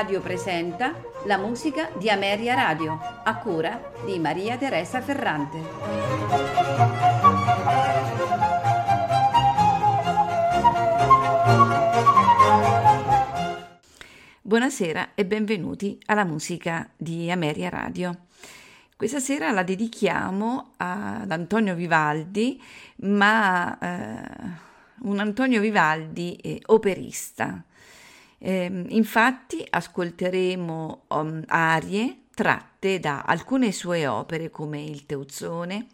Radio presenta la musica di Ameria Radio, a cura di Maria Teresa Ferrante. Buonasera e benvenuti alla musica di Ameria Radio. Questa sera la dedichiamo ad Antonio Vivaldi, ma eh, un Antonio Vivaldi eh, operista. Eh, infatti ascolteremo um, arie tratte da alcune sue opere come il Teuzzone,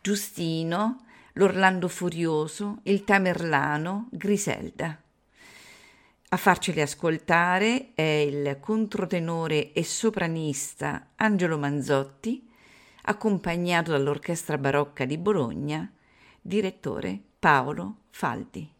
Giustino, l'Orlando Furioso, il Tamerlano, Griselda. A farceli ascoltare è il controtenore e sopranista Angelo Manzotti, accompagnato dall'Orchestra Barocca di Bologna, direttore Paolo Faldi.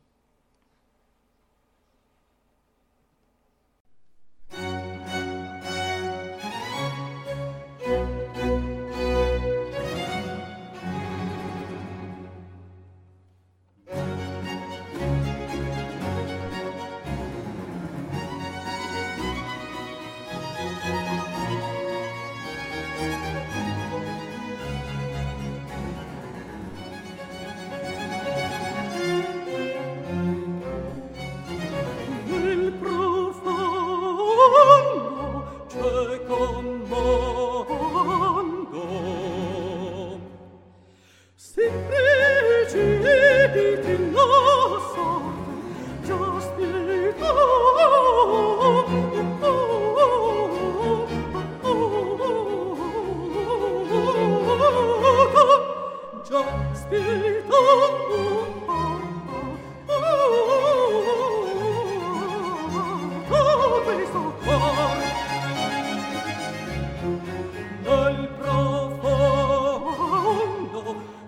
know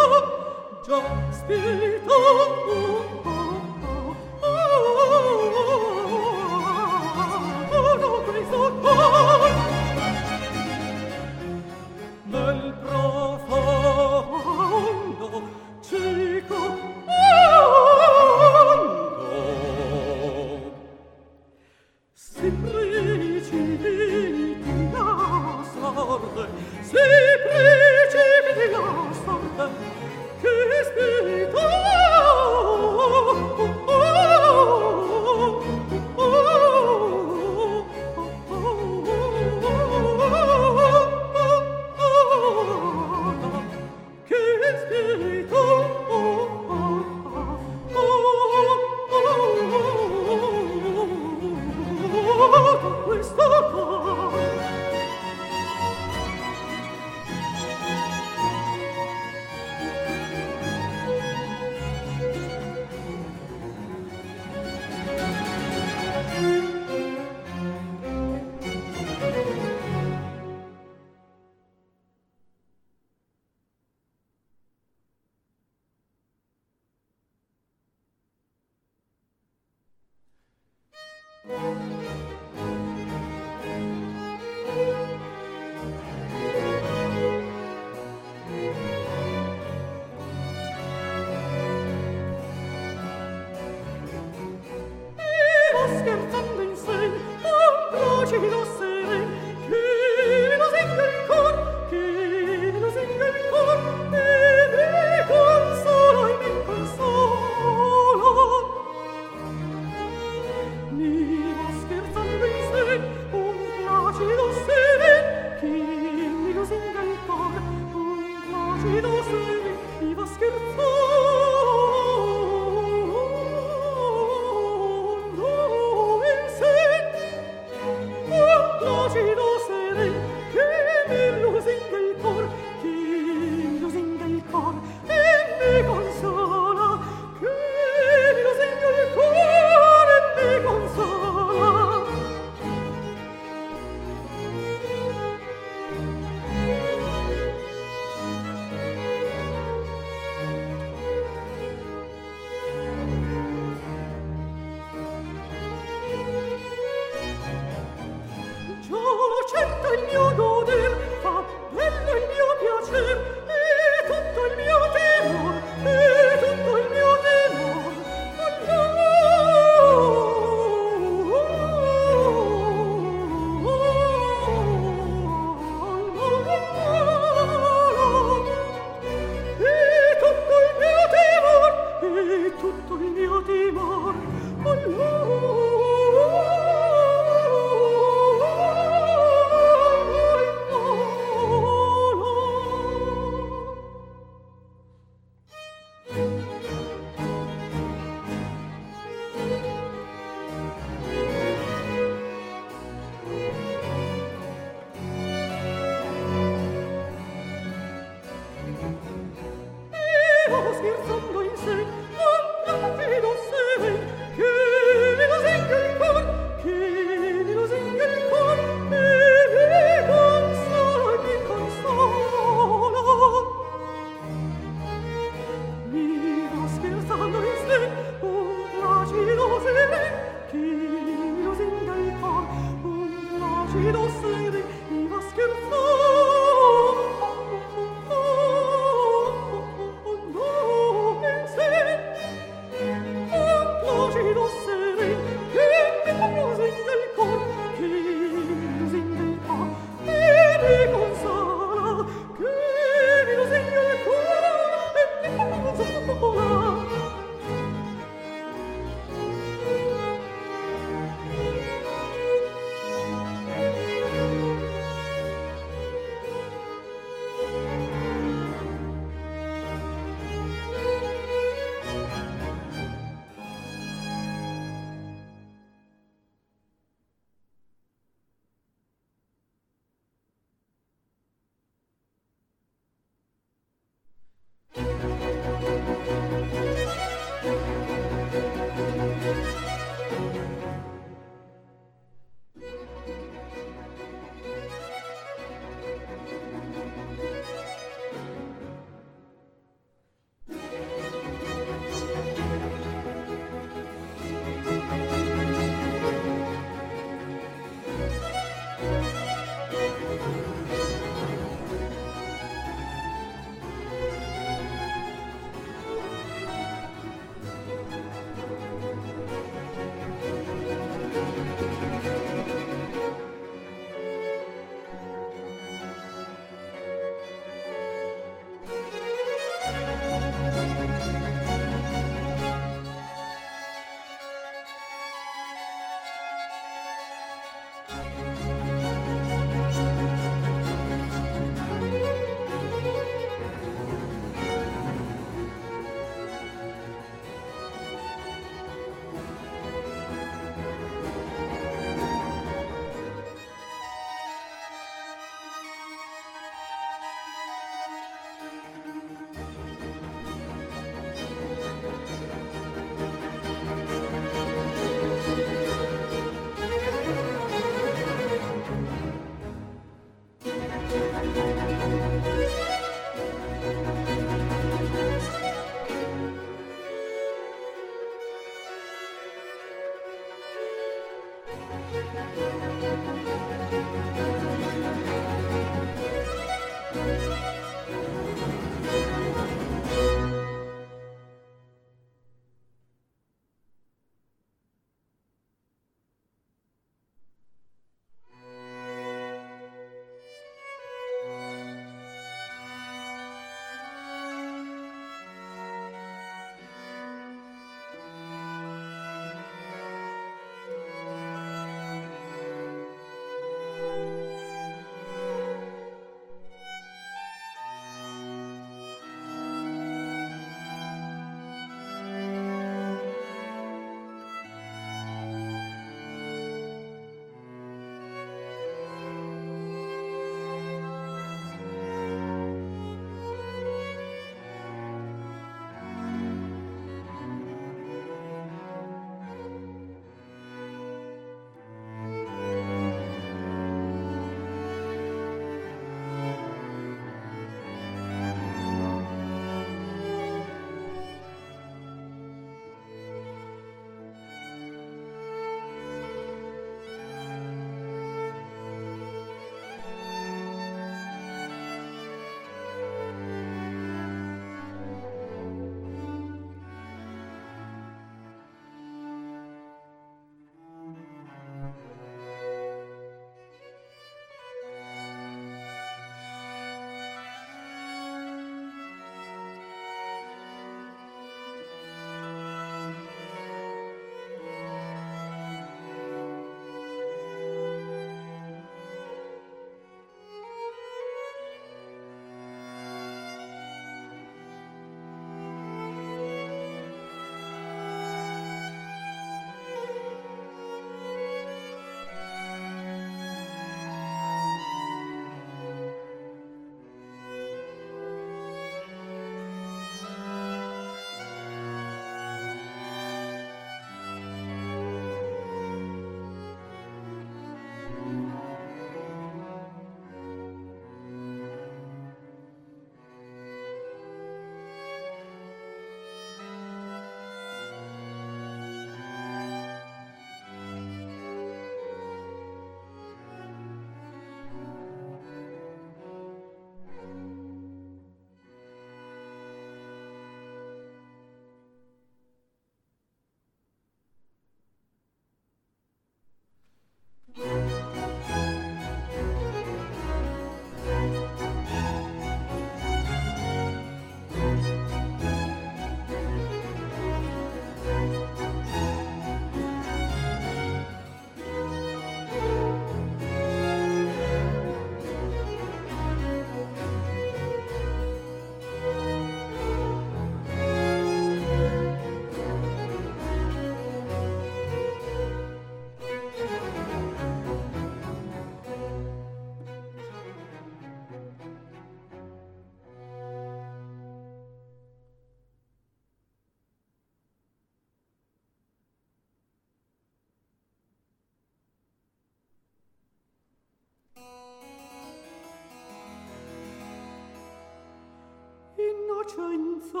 coscienza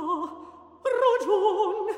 ragion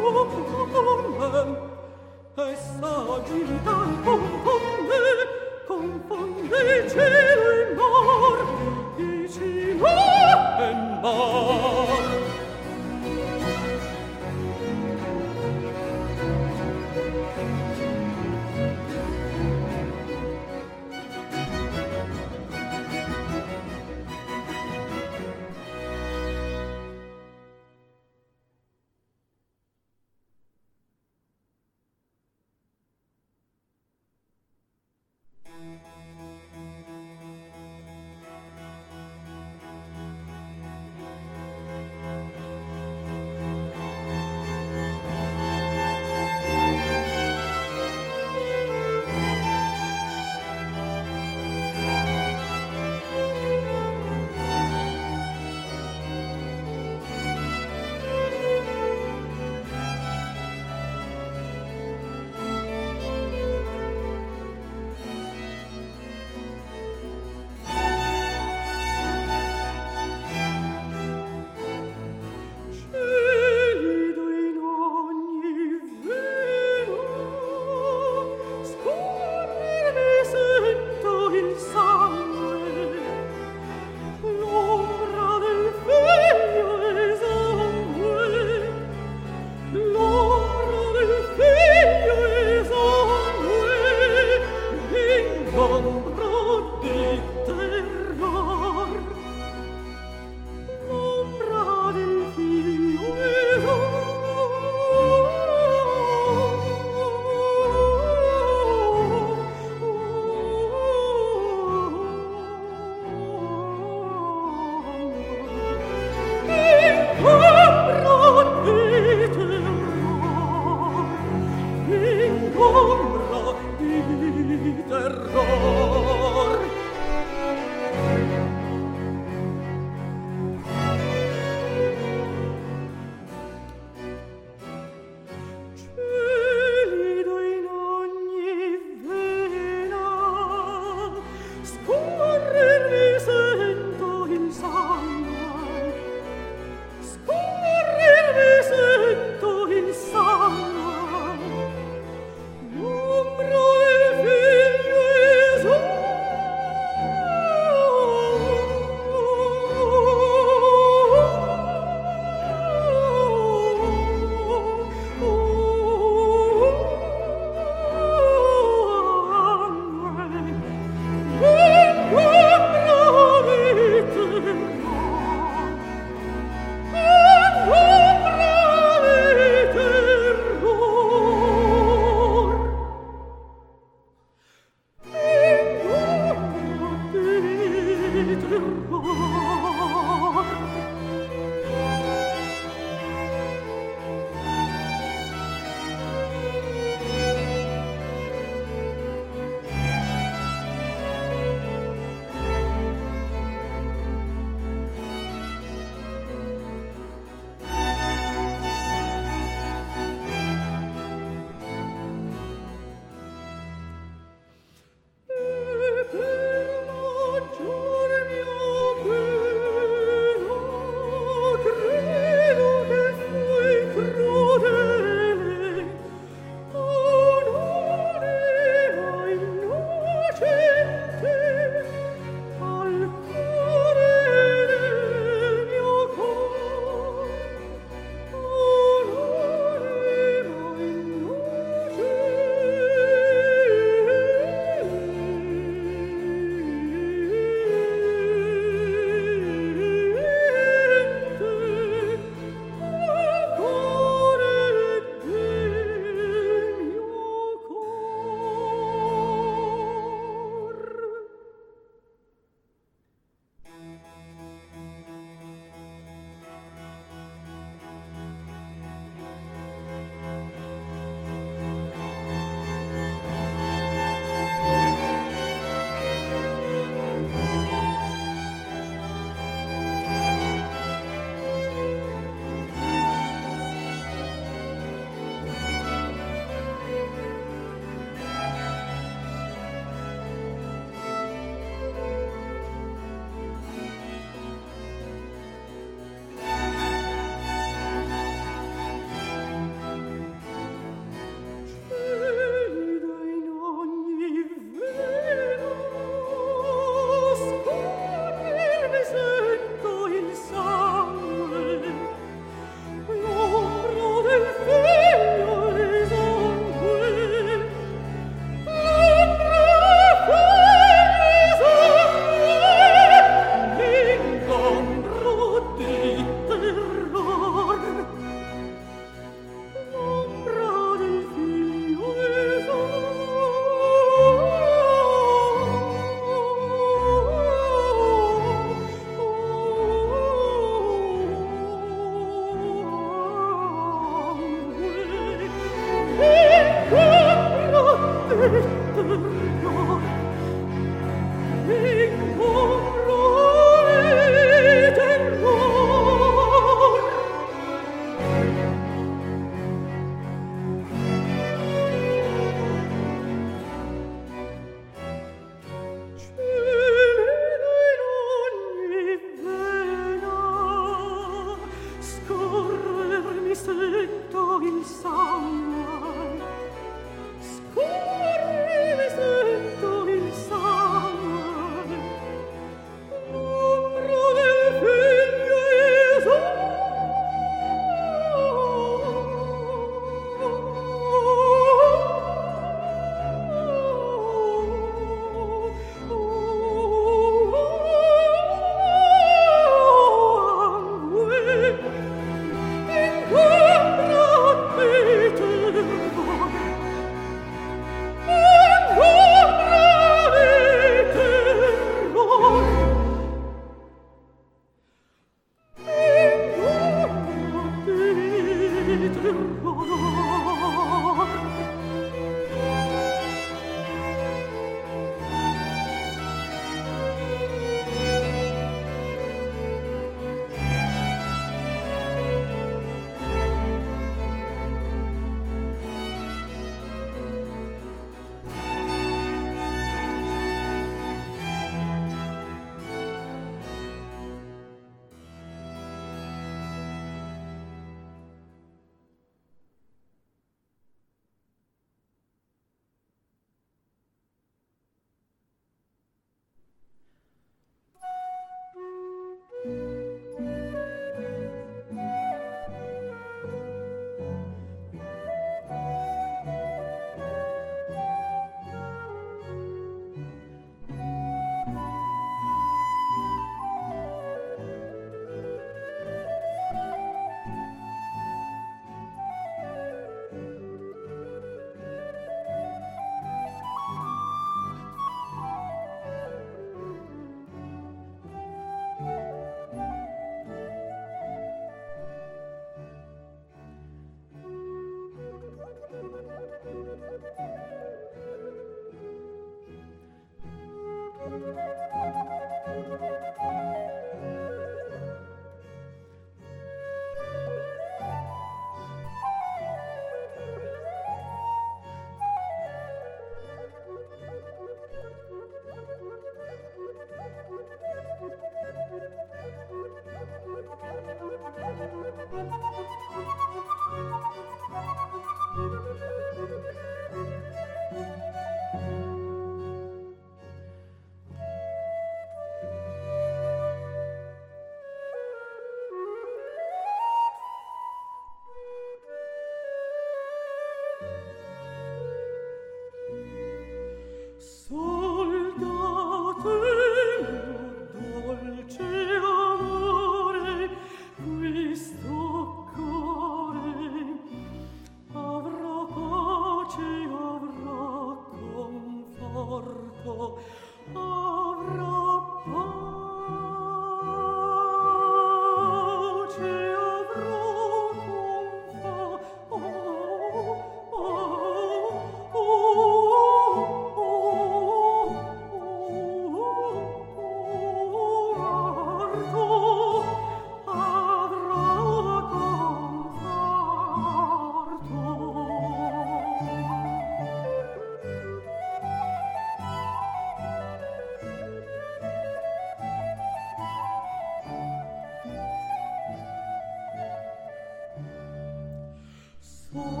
for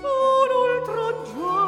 Sono oltraggiato